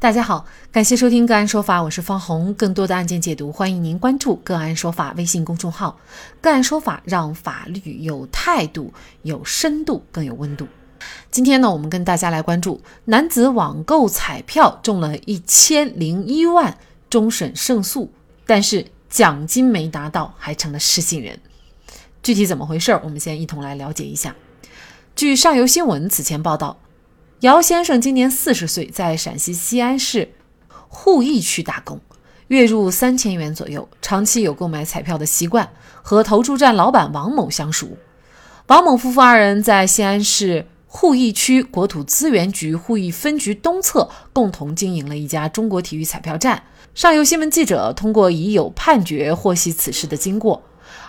大家好，感谢收听个案说法，我是方红。更多的案件解读，欢迎您关注个案说法微信公众号。个案说法让法律有态度、有深度、更有温度。今天呢，我们跟大家来关注男子网购彩票中了一千零一万，终审胜诉，但是奖金没拿到，还成了失信人。具体怎么回事？我们先一同来了解一下。据上游新闻此前报道。姚先生今年四十岁，在陕西西安市鄠邑区打工，月入三千元左右，长期有购买彩票的习惯，和投注站老板王某相熟。王某夫妇二人在西安市鄠邑区国土资源局鄠邑分局东侧共同经营了一家中国体育彩票站。上游新闻记者通过已有判决获悉此事的经过。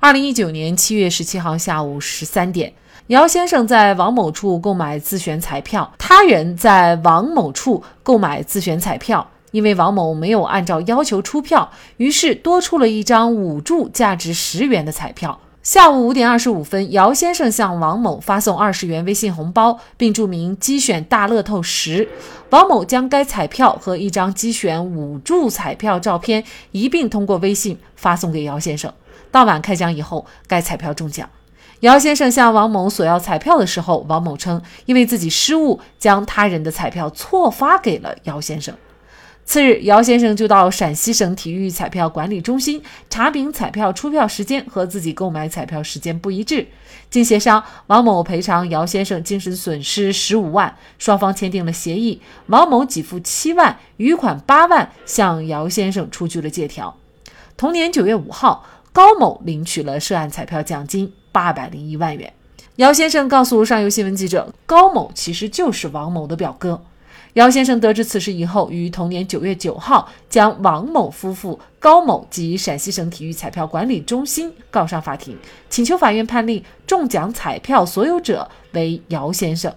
二零一九年七月十七号下午十三点。姚先生在王某处购买自选彩票，他人在王某处购买自选彩票，因为王某没有按照要求出票，于是多出了一张五注价值十元的彩票。下午五点二十五分，姚先生向王某发送二十元微信红包，并注明机选大乐透十。王某将该彩票和一张机选五注彩票照片一并通过微信发送给姚先生。当晚开奖以后，该彩票中奖。姚先生向王某索要彩票的时候，王某称因为自己失误，将他人的彩票错发给了姚先生。次日，姚先生就到陕西省体育彩票管理中心查明彩票出票时间和自己购买彩票时间不一致。经协商，王某赔偿姚先生精神损失十五万，双方签订了协议。王某给付七万，余款八万向姚先生出具了借条。同年九月五号，高某领取了涉案彩票奖金。八百零一万元。姚先生告诉上游新闻记者，高某其实就是王某的表哥。姚先生得知此事以后，于同年九月九号将王某夫妇、高某及陕西省体育彩票管理中心告上法庭，请求法院判令中奖彩票所有者为姚先生。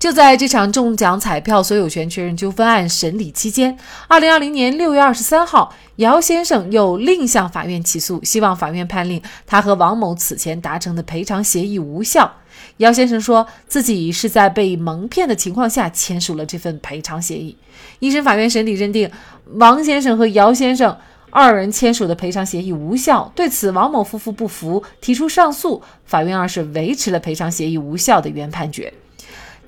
就在这场中奖彩票所有权确认纠纷案审理期间，二零二零年六月二十三号，姚先生又另向法院起诉，希望法院判令他和王某此前达成的赔偿协议无效。姚先生说自己是在被蒙骗的情况下签署了这份赔偿协议。一审法院审理认定，王先生和姚先生二人签署的赔偿协议无效。对此，王某夫妇不服，提出上诉。法院二审维持了赔偿协议无效的原判决。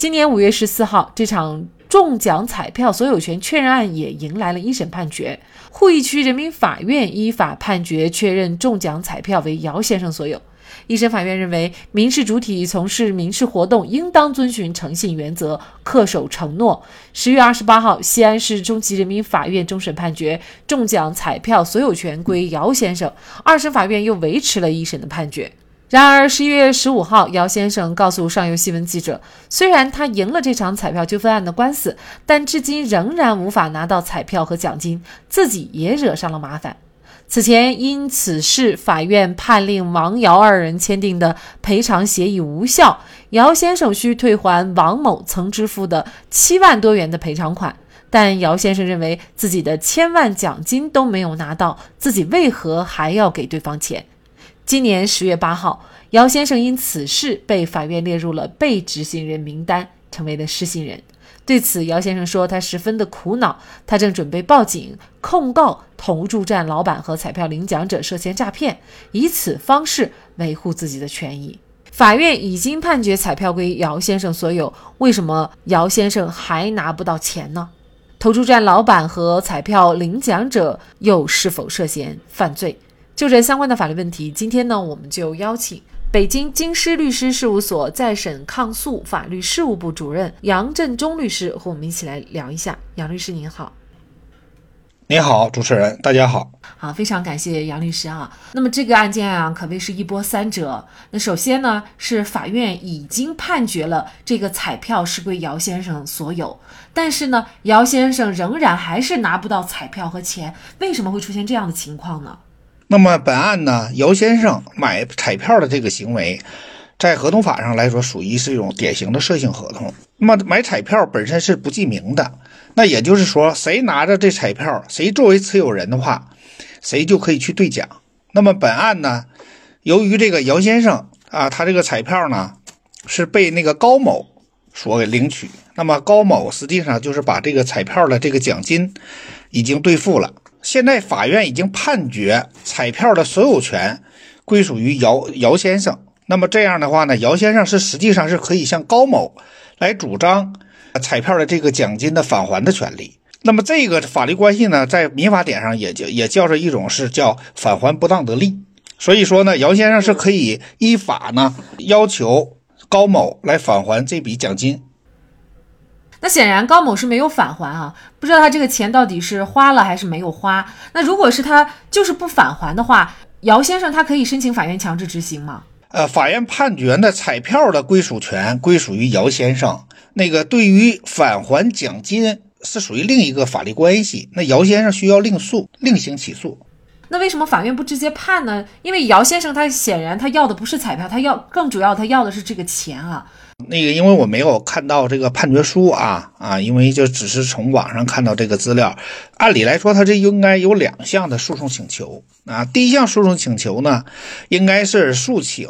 今年五月十四号，这场中奖彩票所有权确认案也迎来了一审判决。鄠邑区人民法院依法判决确认中奖彩票为姚先生所有。一审法院认为，民事主体从事民事活动应当遵循诚信原则，恪守承诺。十月二十八号，西安市中级人民法院终审判决中奖彩票所有权归姚先生。二审法院又维持了一审的判决。然而，十一月十五号，姚先生告诉上游新闻记者，虽然他赢了这场彩票纠纷案的官司，但至今仍然无法拿到彩票和奖金，自己也惹上了麻烦。此前因此事，法院判令王姚二人签订的赔偿协议无效，姚先生需退还王某曾支付的七万多元的赔偿款。但姚先生认为自己的千万奖金都没有拿到，自己为何还要给对方钱？今年十月八号，姚先生因此事被法院列入了被执行人名单，成为了失信人。对此，姚先生说他十分的苦恼，他正准备报警控告投注站老板和彩票领奖者涉嫌诈骗，以此方式维护自己的权益。法院已经判决彩票归姚先生所有，为什么姚先生还拿不到钱呢？投注站老板和彩票领奖者又是否涉嫌犯罪？就这相关的法律问题，今天呢，我们就邀请北京京师律师事务所再审抗诉法律事务部主任杨振中律师和我们一起来聊一下。杨律师您好，您好，主持人，大家好，好，非常感谢杨律师啊。那么这个案件啊，可谓是一波三折。那首先呢，是法院已经判决了这个彩票是归姚先生所有，但是呢，姚先生仍然还是拿不到彩票和钱，为什么会出现这样的情况呢？那么本案呢，姚先生买彩票的这个行为，在合同法上来说，属于是一种典型的涉性合同。那么买彩票本身是不记名的，那也就是说，谁拿着这彩票，谁作为持有人的话，谁就可以去兑奖。那么本案呢，由于这个姚先生啊，他这个彩票呢是被那个高某所给领取。那么高某实际上就是把这个彩票的这个奖金已经兑付了。现在法院已经判决彩票的所有权归属于姚姚先生。那么这样的话呢，姚先生是实际上是可以向高某来主张彩票的这个奖金的返还的权利。那么这个法律关系呢，在民法典上也叫也叫做一种是叫返还不当得利。所以说呢，姚先生是可以依法呢要求高某来返还这笔奖金。那显然高某是没有返还啊，不知道他这个钱到底是花了还是没有花。那如果是他就是不返还的话，姚先生他可以申请法院强制执行吗？呃，法院判决呢，彩票的归属权归属于姚先生，那个对于返还奖金是属于另一个法律关系，那姚先生需要另诉，另行起诉。那为什么法院不直接判呢？因为姚先生他显然他要的不是彩票，他要更主要他要的是这个钱啊。那个，因为我没有看到这个判决书啊啊，因为就只是从网上看到这个资料。按理来说，他这应该有两项的诉讼请求啊。第一项诉讼请求呢，应该是诉请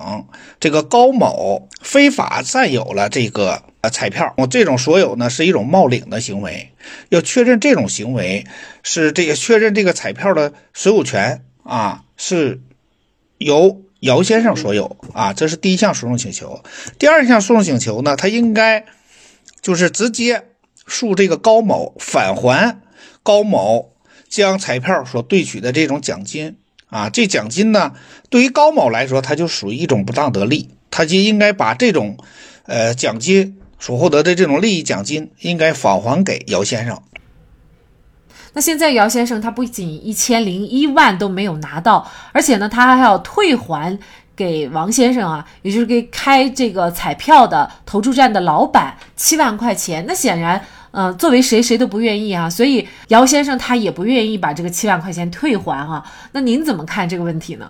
这个高某非法占有了这个呃彩票。我这种所有呢是一种冒领的行为，要确认这种行为是这个确认这个彩票的所有权啊是由。姚先生所有啊，这是第一项诉讼请求。第二项诉讼请求呢，他应该就是直接诉这个高某返还高某将彩票所兑取的这种奖金啊。这奖金呢，对于高某来说，他就属于一种不当得利，他就应该把这种呃奖金所获得的这种利益奖金，应该返还给姚先生。那现在姚先生他不仅一千零一万都没有拿到，而且呢，他还要退还给王先生啊，也就是给开这个彩票的投注站的老板七万块钱。那显然，呃，作为谁谁都不愿意啊，所以姚先生他也不愿意把这个七万块钱退还啊。那您怎么看这个问题呢？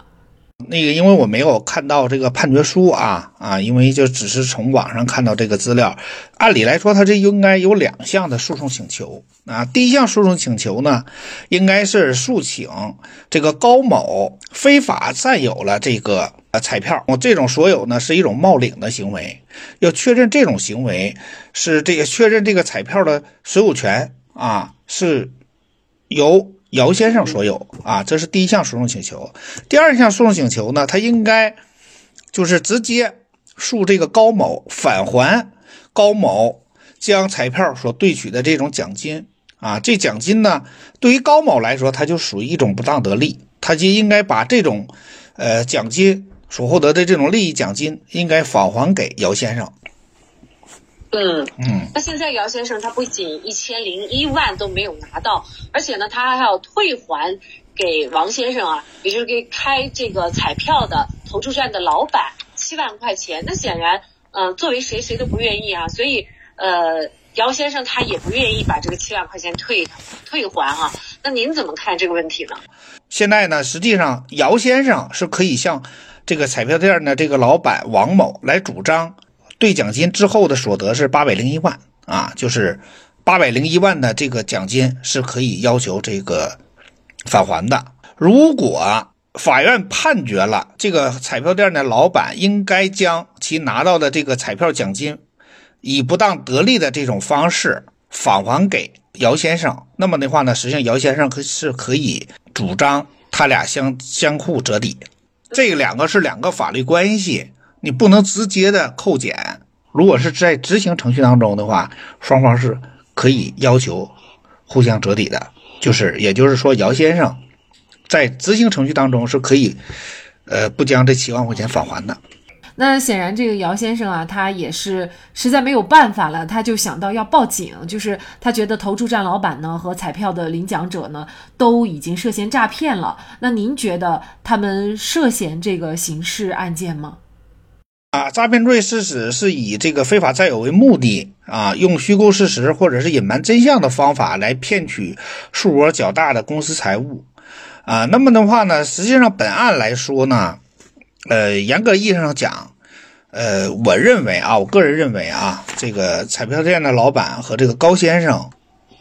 那个，因为我没有看到这个判决书啊啊，因为就只是从网上看到这个资料。按理来说，他这应该有两项的诉讼请求啊。第一项诉讼请求呢，应该是诉请这个高某非法占有了这个呃彩票。我这种所有呢是一种冒领的行为，要确认这种行为是这个确认这个彩票的所有权啊是由。姚先生所有啊，这是第一项诉讼请求。第二项诉讼请求呢，他应该就是直接诉这个高某返还高某将彩票所兑取的这种奖金啊。这奖金呢，对于高某来说，他就属于一种不当得利，他就应该把这种呃奖金所获得的这种利益奖金，应该返还给姚先生。嗯嗯，那现在姚先生他不仅一千零一万都没有拿到，而且呢，他还要退还给王先生啊，也就是给开这个彩票的投注站的老板七万块钱。那显然，嗯，作为谁谁都不愿意啊，所以呃，姚先生他也不愿意把这个七万块钱退退还啊。那您怎么看这个问题呢？现在呢，实际上姚先生是可以向这个彩票店的这个老板王某来主张。兑奖金之后的所得是八百零一万啊，就是八百零一万的这个奖金是可以要求这个返还的。如果法院判决了这个彩票店的老板应该将其拿到的这个彩票奖金以不当得利的这种方式返还给姚先生，那么的话呢，实际上姚先生可是可以主张他俩相相互折抵，这两个是两个法律关系。你不能直接的扣减，如果是在执行程序当中的话，双方是可以要求互相折抵的，就是也就是说，姚先生在执行程序当中是可以，呃，不将这七万块钱返还的。那显然，这个姚先生啊，他也是实在没有办法了，他就想到要报警，就是他觉得投注站老板呢和彩票的领奖者呢都已经涉嫌诈骗了。那您觉得他们涉嫌这个刑事案件吗？啊，诈骗罪是指是以这个非法占有为目的啊，用虚构事实或者是隐瞒真相的方法来骗取数额较大的公司财物啊。那么的话呢，实际上本案来说呢，呃，严格意义上讲，呃，我认为啊，我个人认为啊，这个彩票店的老板和这个高先生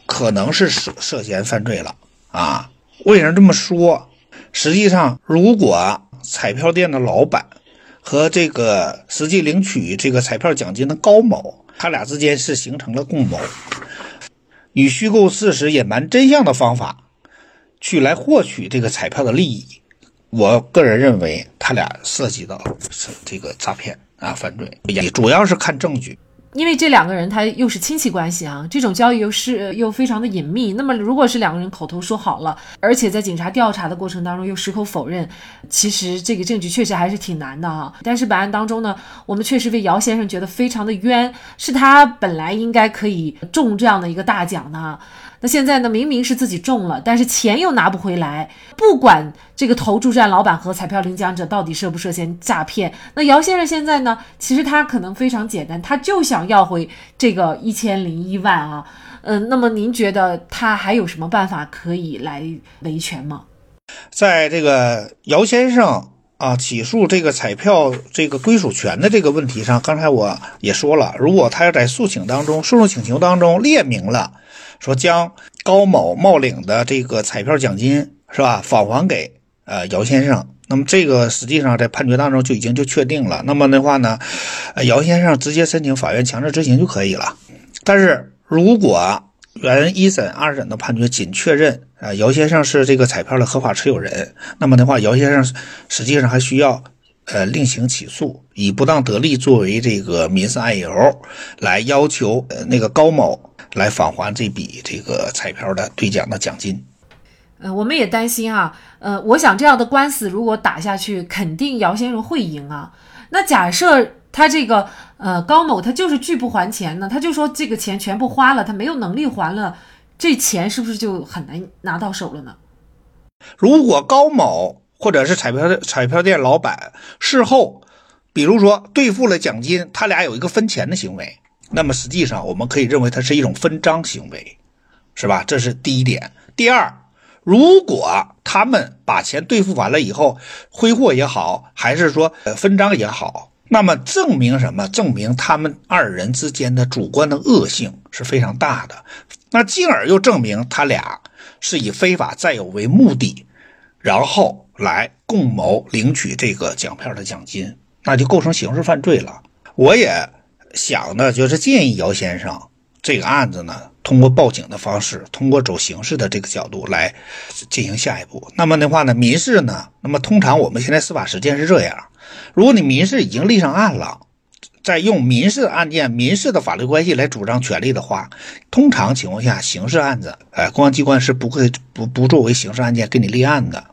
可能是涉涉嫌犯罪了啊。为什么这么说？实际上，如果彩票店的老板和这个实际领取这个彩票奖金的高某他俩之间是形成了共谋，以虚构事实、隐瞒真相的方法去来获取这个彩票的利益。我个人认为，他俩涉及到是这个诈骗啊犯罪，也主要是看证据。因为这两个人他又是亲戚关系啊，这种交易又是又非常的隐秘。那么如果是两个人口头说好了，而且在警察调查的过程当中又矢口否认，其实这个证据确实还是挺难的哈。但是本案当中呢，我们确实为姚先生觉得非常的冤，是他本来应该可以中这样的一个大奖的。那现在呢？明明是自己中了，但是钱又拿不回来。不管这个投注站老板和彩票领奖者到底涉不涉嫌诈骗，那姚先生现在呢？其实他可能非常简单，他就想要回这个一千零一万啊。嗯，那么您觉得他还有什么办法可以来维权吗？在这个姚先生啊起诉这个彩票这个归属权的这个问题上，刚才我也说了，如果他要在诉请当中、诉讼请求当中列明了。说将高某冒领的这个彩票奖金是吧返还给呃姚先生，那么这个实际上在判决当中就已经就确定了。那么的话呢，姚先生直接申请法院强制执行就可以了。但是如果原一审、二审的判决仅确认啊姚先生是这个彩票的合法持有人，那么的话姚先生实际上还需要呃另行起诉，以不当得利作为这个民事案由来要求呃那个高某。来返还这笔这个彩票的兑奖的奖金。呃，我们也担心啊，呃，我想这样的官司如果打下去，肯定姚先生会赢啊。那假设他这个呃高某他就是拒不还钱呢，他就说这个钱全部花了，他没有能力还了，这钱是不是就很难拿到手了呢？如果高某或者是彩票彩票店老板事后，比如说兑付了奖金，他俩有一个分钱的行为。那么实际上，我们可以认为它是一种分赃行为，是吧？这是第一点。第二，如果他们把钱兑付完了以后，挥霍也好，还是说分赃也好，那么证明什么？证明他们二人之间的主观的恶性是非常大的。那进而又证明他俩是以非法占有为目的，然后来共谋领取这个奖票的奖金，那就构成刑事犯罪了。我也。想的就是建议姚先生这个案子呢，通过报警的方式，通过走刑事的这个角度来进行下一步。那么的话呢，民事呢，那么通常我们现在司法实践是这样：如果你民事已经立上案了，在用民事案件、民事的法律关系来主张权利的话，通常情况下，刑事案子，哎，公安机关是不会不不作为刑事案件给你立案的。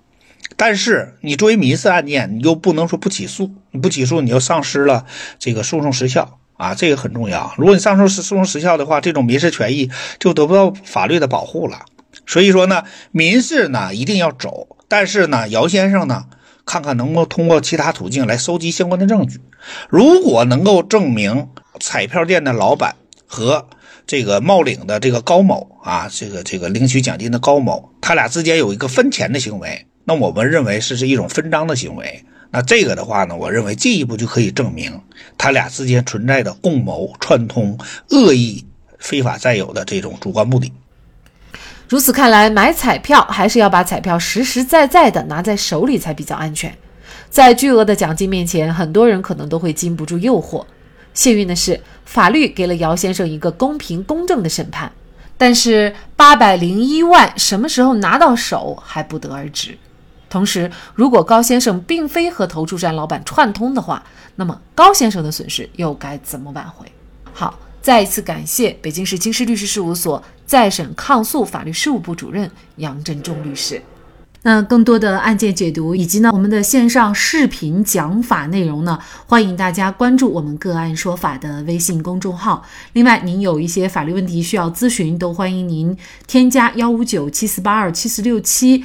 但是你作为民事案件，你又不能说不起诉，你不起诉，你就丧失了这个诉讼时效。啊，这个很重要。如果你上诉是诉讼时效的话，这种民事权益就得不到法律的保护了。所以说呢，民事呢一定要走，但是呢，姚先生呢，看看能不能通过其他途径来收集相关的证据。如果能够证明彩票店的老板和这个冒领的这个高某啊，这个这个领取奖金的高某，他俩之间有一个分钱的行为，那我们认为是是一种分赃的行为。那这个的话呢，我认为进一步就可以证明他俩之间存在的共谋、串通、恶意、非法占有的这种主观目的。如此看来，买彩票还是要把彩票实实在在的拿在手里才比较安全。在巨额的奖金面前，很多人可能都会禁不住诱惑。幸运的是，法律给了姚先生一个公平公正的审判，但是八百零一万什么时候拿到手还不得而知。同时，如果高先生并非和投注站老板串通的话，那么高先生的损失又该怎么挽回？好，再一次感谢北京市京师律师事务所再审抗诉法律事务部主任杨振中律师。那更多的案件解读以及呢我们的线上视频讲法内容呢，欢迎大家关注我们个案说法的微信公众号。另外，您有一些法律问题需要咨询，都欢迎您添加幺五九七四八二七四六七。